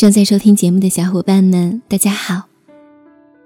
正在收听节目的小伙伴们，大家好，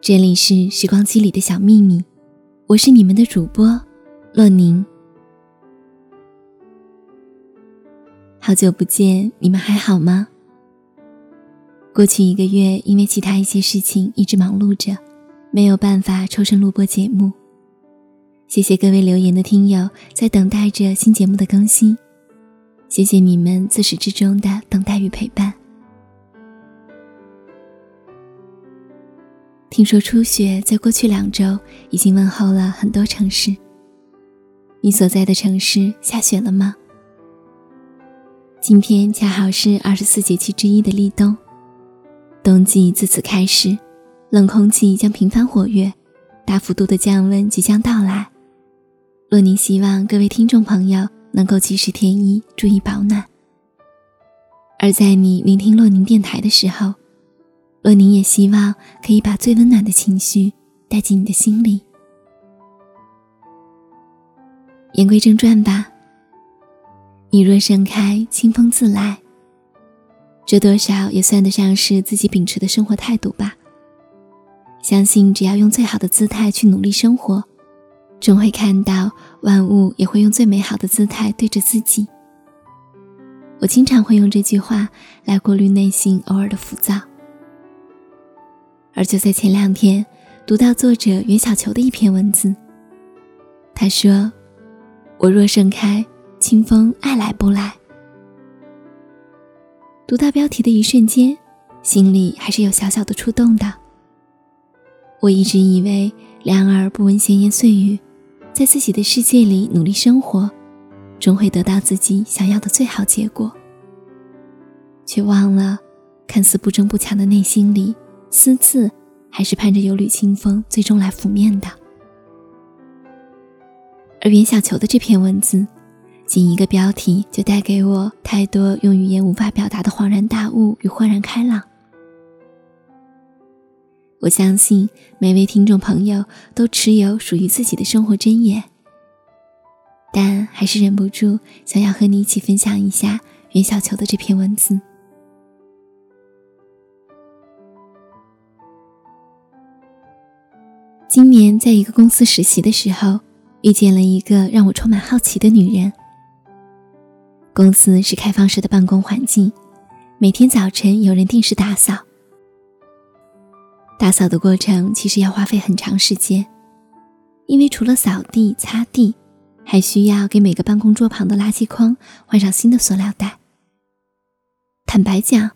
这里是时光机里的小秘密，我是你们的主播洛宁。好久不见，你们还好吗？过去一个月，因为其他一些事情一直忙碌着，没有办法抽身录播节目。谢谢各位留言的听友，在等待着新节目的更新，谢谢你们自始至终的等待与陪伴。听说初雪在过去两周已经问候了很多城市。你所在的城市下雪了吗？今天恰好是二十四节气之一的立冬，冬季自此开始，冷空气将频繁活跃，大幅度的降温即将到来。洛宁希望各位听众朋友能够及时添衣，注意保暖。而在你聆听洛宁电台的时候。若宁也希望可以把最温暖的情绪带进你的心里。言归正传吧。你若盛开，清风自来。这多少也算得上是自己秉持的生活态度吧。相信只要用最好的姿态去努力生活，终会看到万物也会用最美好的姿态对着自己。我经常会用这句话来过滤内心偶尔的浮躁。而就在前两天，读到作者袁小球的一篇文字，他说：“我若盛开，清风爱来不来。”读到标题的一瞬间，心里还是有小小的触动的。我一直以为两耳不闻闲言碎语，在自己的世界里努力生活，终会得到自己想要的最好结果，却忘了，看似不争不抢的内心里。私自，还是盼着有缕清风最终来拂面的。而袁小球的这篇文字，仅一个标题就带给我太多用语言无法表达的恍然大悟与豁然开朗。我相信每位听众朋友都持有属于自己的生活箴言，但还是忍不住想要和你一起分享一下袁小球的这篇文字。今年在一个公司实习的时候，遇见了一个让我充满好奇的女人。公司是开放式的办公环境，每天早晨有人定时打扫。打扫的过程其实要花费很长时间，因为除了扫地、擦地，还需要给每个办公桌旁的垃圾筐换上新的塑料袋。坦白讲，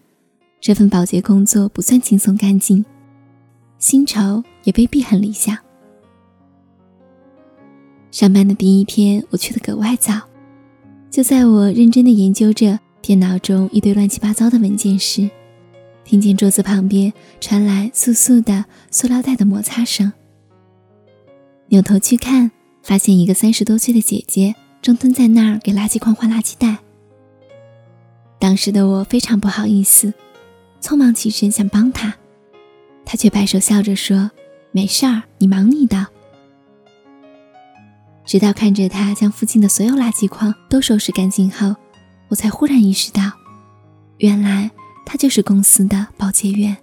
这份保洁工作不算轻松干净。薪酬也未必很理想。上班的第一天，我去的格外早。就在我认真的研究着电脑中一堆乱七八糟的文件时，听见桌子旁边传来簌簌的塑料袋的摩擦声。扭头去看，发现一个三十多岁的姐姐正蹲在那儿给垃圾筐换垃圾袋。当时的我非常不好意思，匆忙起身想帮她。她却摆手笑着说：“没事儿，你忙你的。”直到看着他将附近的所有垃圾筐都收拾干净后，我才忽然意识到，原来他就是公司的保洁员。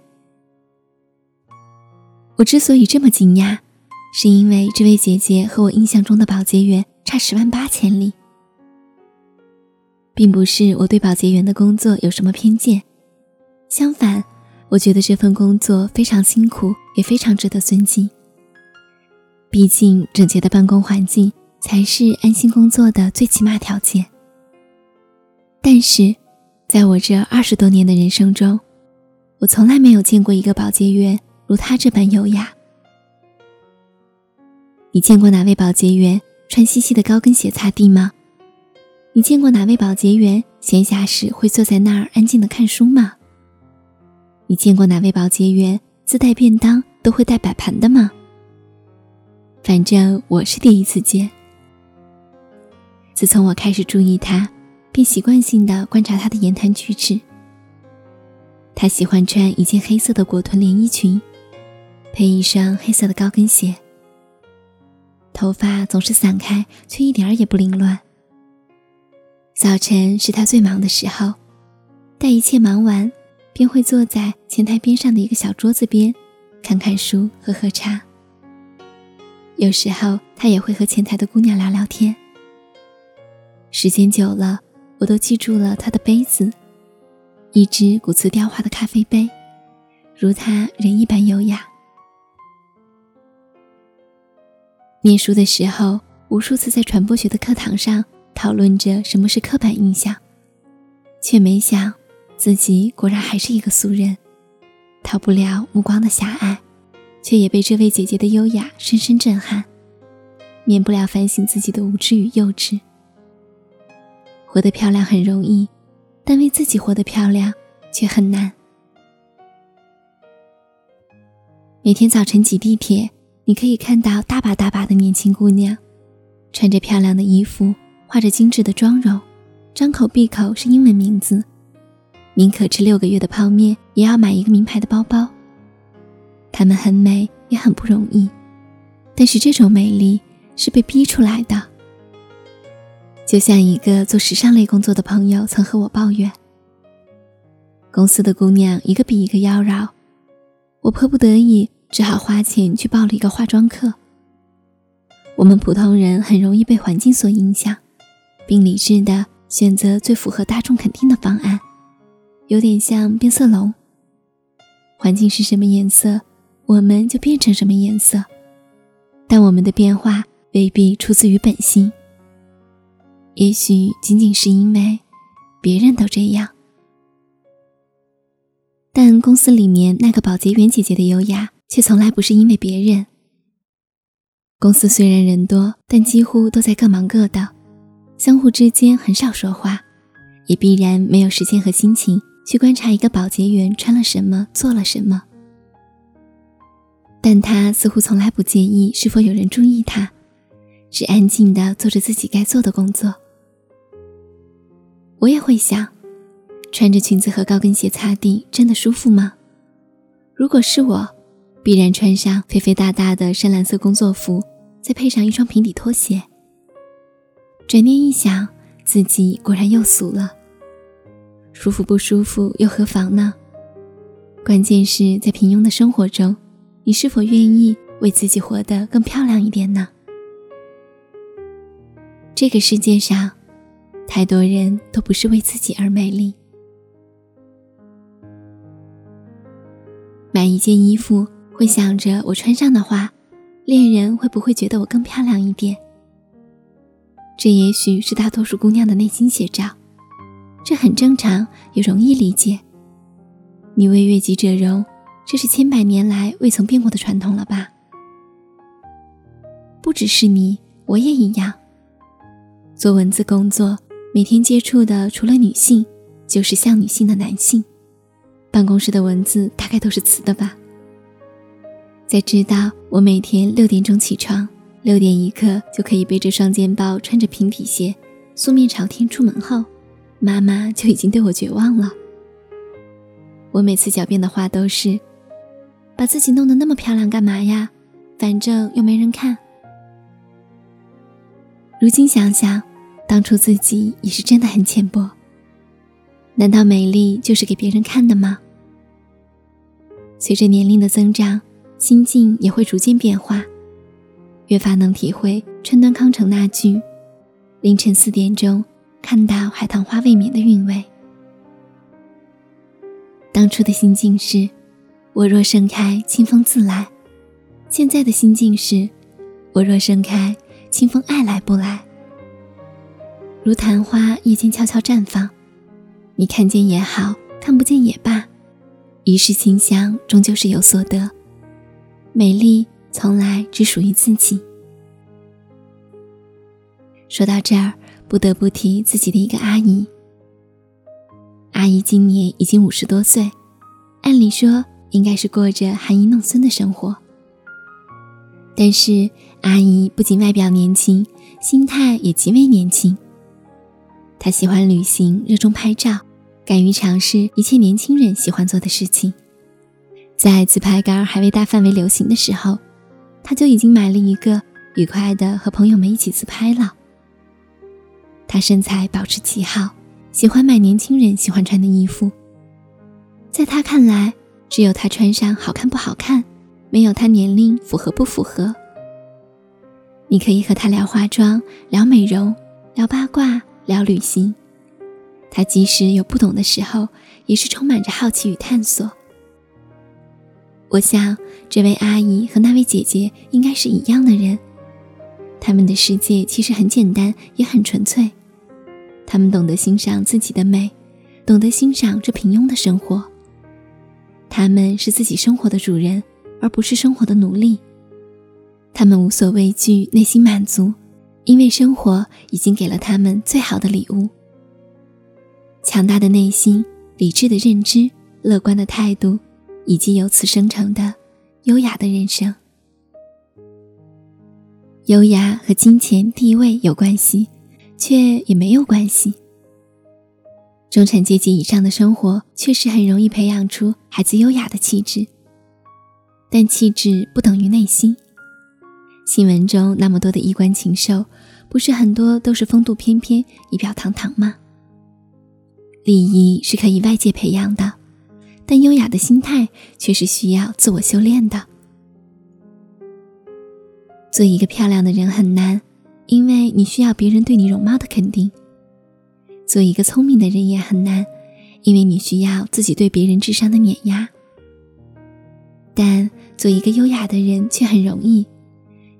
我之所以这么惊讶，是因为这位姐姐和我印象中的保洁员差十万八千里，并不是我对保洁员的工作有什么偏见，相反。我觉得这份工作非常辛苦，也非常值得尊敬。毕竟，整洁的办公环境才是安心工作的最起码条件。但是，在我这二十多年的人生中，我从来没有见过一个保洁员如他这般优雅。你见过哪位保洁员穿细细的高跟鞋擦地吗？你见过哪位保洁员闲暇时会坐在那儿安静的看书吗？你见过哪位保洁员自带便当都会带摆盘的吗？反正我是第一次见。自从我开始注意他，便习惯性的观察他的言谈举止。他喜欢穿一件黑色的裹臀连衣裙，配一双黑色的高跟鞋。头发总是散开，却一点儿也不凌乱。早晨是他最忙的时候，待一切忙完。便会坐在前台边上的一个小桌子边，看看书，喝喝茶。有时候，他也会和前台的姑娘聊聊天。时间久了，我都记住了他的杯子，一只骨瓷雕花的咖啡杯，如他人一般优雅。念书的时候，无数次在传播学的课堂上讨论着什么是刻板印象，却没想自己果然还是一个俗人，逃不了目光的狭隘，却也被这位姐姐的优雅深深震撼，免不了反省自己的无知与幼稚。活得漂亮很容易，但为自己活得漂亮却很难。每天早晨挤地铁。你可以看到大把大把的年轻姑娘，穿着漂亮的衣服，画着精致的妆容，张口闭口是英文名字，宁可吃六个月的泡面，也要买一个名牌的包包。她们很美，也很不容易，但是这种美丽是被逼出来的。就像一个做时尚类工作的朋友曾和我抱怨，公司的姑娘一个比一个妖娆，我迫不得已。只好花钱去报了一个化妆课。我们普通人很容易被环境所影响，并理智的选择最符合大众肯定的方案，有点像变色龙。环境是什么颜色，我们就变成什么颜色。但我们的变化未必出自于本心，也许仅仅是因为别人都这样。但公司里面那个保洁员姐姐的优雅。却从来不是因为别人。公司虽然人多，但几乎都在各忙各的，相互之间很少说话，也必然没有时间和心情去观察一个保洁员穿了什么，做了什么。但他似乎从来不介意是否有人注意他，只安静的做着自己该做的工作。我也会想，穿着裙子和高跟鞋擦地，真的舒服吗？如果是我。必然穿上肥肥大大的深蓝色工作服，再配上一双平底拖鞋。转念一想，自己果然又俗了。舒服不舒服又何妨呢？关键是在平庸的生活中，你是否愿意为自己活得更漂亮一点呢？这个世界上，太多人都不是为自己而美丽。买一件衣服。会想着我穿上的话，恋人会不会觉得我更漂亮一点？这也许是大多数姑娘的内心写照，这很正常，也容易理解。你为悦己者容，这是千百年来未曾变过的传统了吧？不只是你，我也一样。做文字工作，每天接触的除了女性，就是像女性的男性。办公室的文字大概都是雌的吧？在知道我每天六点钟起床，六点一刻就可以背着双肩包，穿着平底鞋，素面朝天出门后，妈妈就已经对我绝望了。我每次狡辩的话都是：“把自己弄得那么漂亮干嘛呀？反正又没人看。”如今想想，当初自己也是真的很浅薄。难道美丽就是给别人看的吗？随着年龄的增长。心境也会逐渐变化，越发能体会川端康成那句“凌晨四点钟看到海棠花未眠”的韵味。当初的心境是“我若盛开，清风自来”，现在的心境是“我若盛开，清风爱来不来”。如昙花夜间悄悄绽放，你看见也好看不见也罢，一世清香终究是有所得。美丽从来只属于自己。说到这儿，不得不提自己的一个阿姨。阿姨今年已经五十多岁，按理说应该是过着含饴弄孙的生活。但是阿姨不仅外表年轻，心态也极为年轻。她喜欢旅行，热衷拍照，敢于尝试一切年轻人喜欢做的事情。在自拍杆还未大范围流行的时候，他就已经买了一个，愉快的和朋友们一起自拍了。她身材保持极好，喜欢买年轻人喜欢穿的衣服。在她看来，只有她穿上好看不好看，没有她年龄符合不符合。你可以和她聊化妆、聊美容、聊八卦、聊旅行。他即使有不懂的时候，也是充满着好奇与探索。我想，这位阿姨和那位姐姐应该是一样的人。他们的世界其实很简单，也很纯粹。他们懂得欣赏自己的美，懂得欣赏这平庸的生活。他们是自己生活的主人，而不是生活的奴隶。他们无所畏惧，内心满足，因为生活已经给了他们最好的礼物：强大的内心、理智的认知、乐观的态度，以及由此生成的优雅的人生。优雅和金钱、地位有关系，却也没有关系。中产阶级以上的生活确实很容易培养出孩子优雅的气质，但气质不等于内心。新闻中那么多的衣冠禽兽，不是很多都是风度翩翩、仪表堂堂吗？礼仪是可以外界培养的，但优雅的心态却是需要自我修炼的。做一个漂亮的人很难，因为你需要别人对你容貌的肯定；做一个聪明的人也很难，因为你需要自己对别人智商的碾压。但做一个优雅的人却很容易。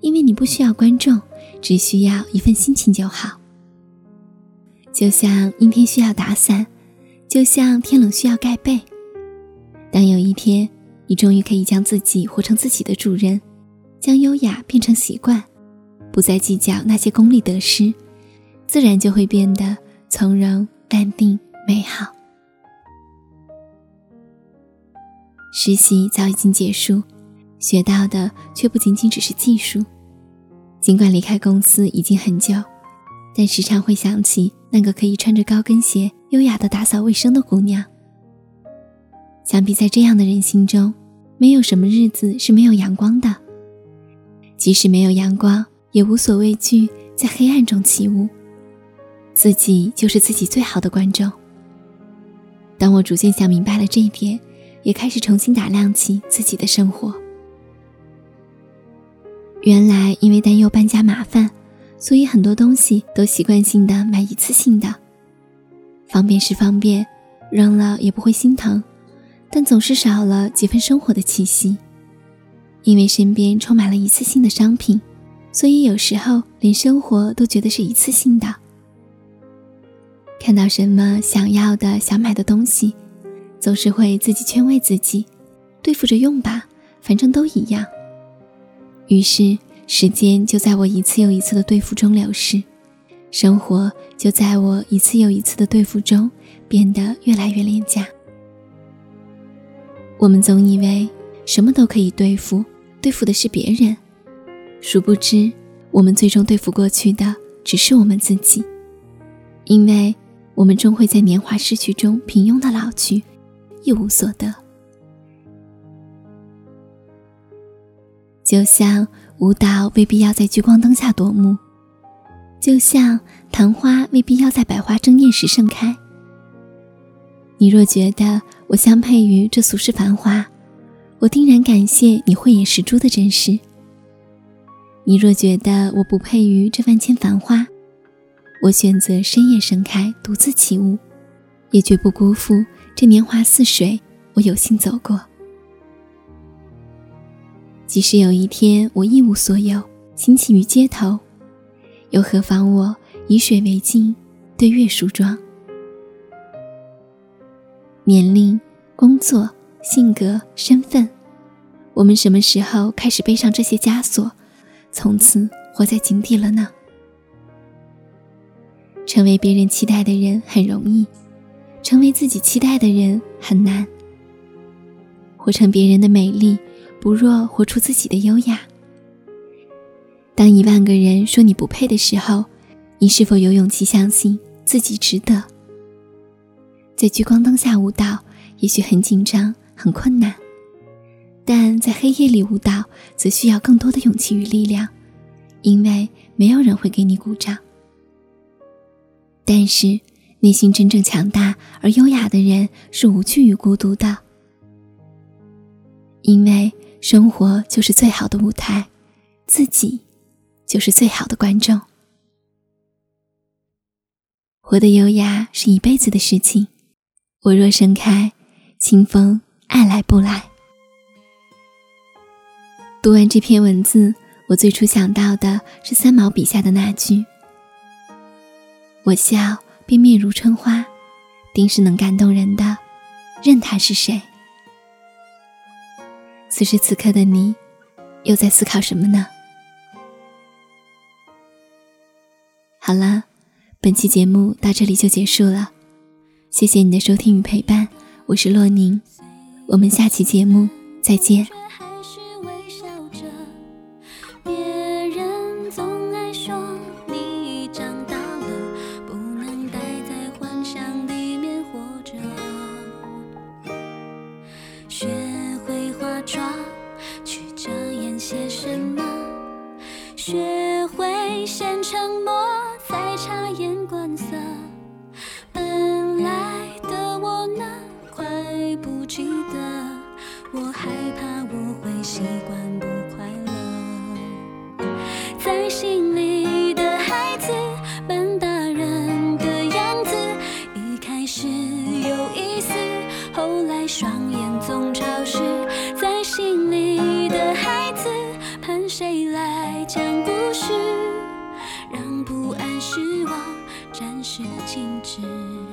因为你不需要观众，只需要一份心情就好。就像阴天需要打伞，就像天冷需要盖被。当有一天你终于可以将自己活成自己的主人，将优雅变成习惯，不再计较那些功利得失，自然就会变得从容、淡定、美好。实习早已经结束。学到的却不仅仅只是技术。尽管离开公司已经很久，但时常会想起那个可以穿着高跟鞋优雅的打扫卫生的姑娘。想必在这样的人心中，没有什么日子是没有阳光的。即使没有阳光，也无所畏惧，在黑暗中起舞。自己就是自己最好的观众。当我逐渐想明白了这一点，也开始重新打量起自己的生活。原来因为担忧搬家麻烦，所以很多东西都习惯性的买一次性的。方便是方便，扔了也不会心疼，但总是少了几分生活的气息。因为身边充满了一次性的商品，所以有时候连生活都觉得是一次性的。看到什么想要的、想买的东西，总是会自己劝慰自己，对付着用吧，反正都一样。于是，时间就在我一次又一次的对付中流逝，生活就在我一次又一次的对付中变得越来越廉价。我们总以为什么都可以对付，对付的是别人，殊不知，我们最终对付过去的只是我们自己，因为我们终会在年华逝去中平庸的老去，一无所得。就像舞蹈未必要在聚光灯下夺目，就像昙花未必要在百花争艳时盛开。你若觉得我相配于这俗世繁华，我定然感谢你慧眼识珠的真实；你若觉得我不配于这万千繁花，我选择深夜盛开，独自起舞，也绝不辜负这年华似水，我有幸走过。即使有一天我一无所有，行乞于街头，又何妨？我以水为镜，对月梳妆。年龄、工作、性格、身份，我们什么时候开始背上这些枷锁，从此活在井底了呢？成为别人期待的人很容易，成为自己期待的人很难。活成别人的美丽。不若活出自己的优雅。当一万个人说你不配的时候，你是否有勇气相信自己值得？在聚光灯下舞蹈，也许很紧张、很困难，但在黑夜里舞蹈，则需要更多的勇气与力量，因为没有人会给你鼓掌。但是，内心真正强大而优雅的人是无惧于孤独的。因为生活就是最好的舞台，自己就是最好的观众。活得优雅是一辈子的事情。我若盛开，清风爱来不来。读完这篇文字，我最初想到的是三毛笔下的那句：“我笑便面如春花，定是能感动人的，任他是谁。”此时此刻的你，又在思考什么呢？好了，本期节目到这里就结束了，谢谢你的收听与陪伴，我是洛宁，我们下期节目再见。是静止。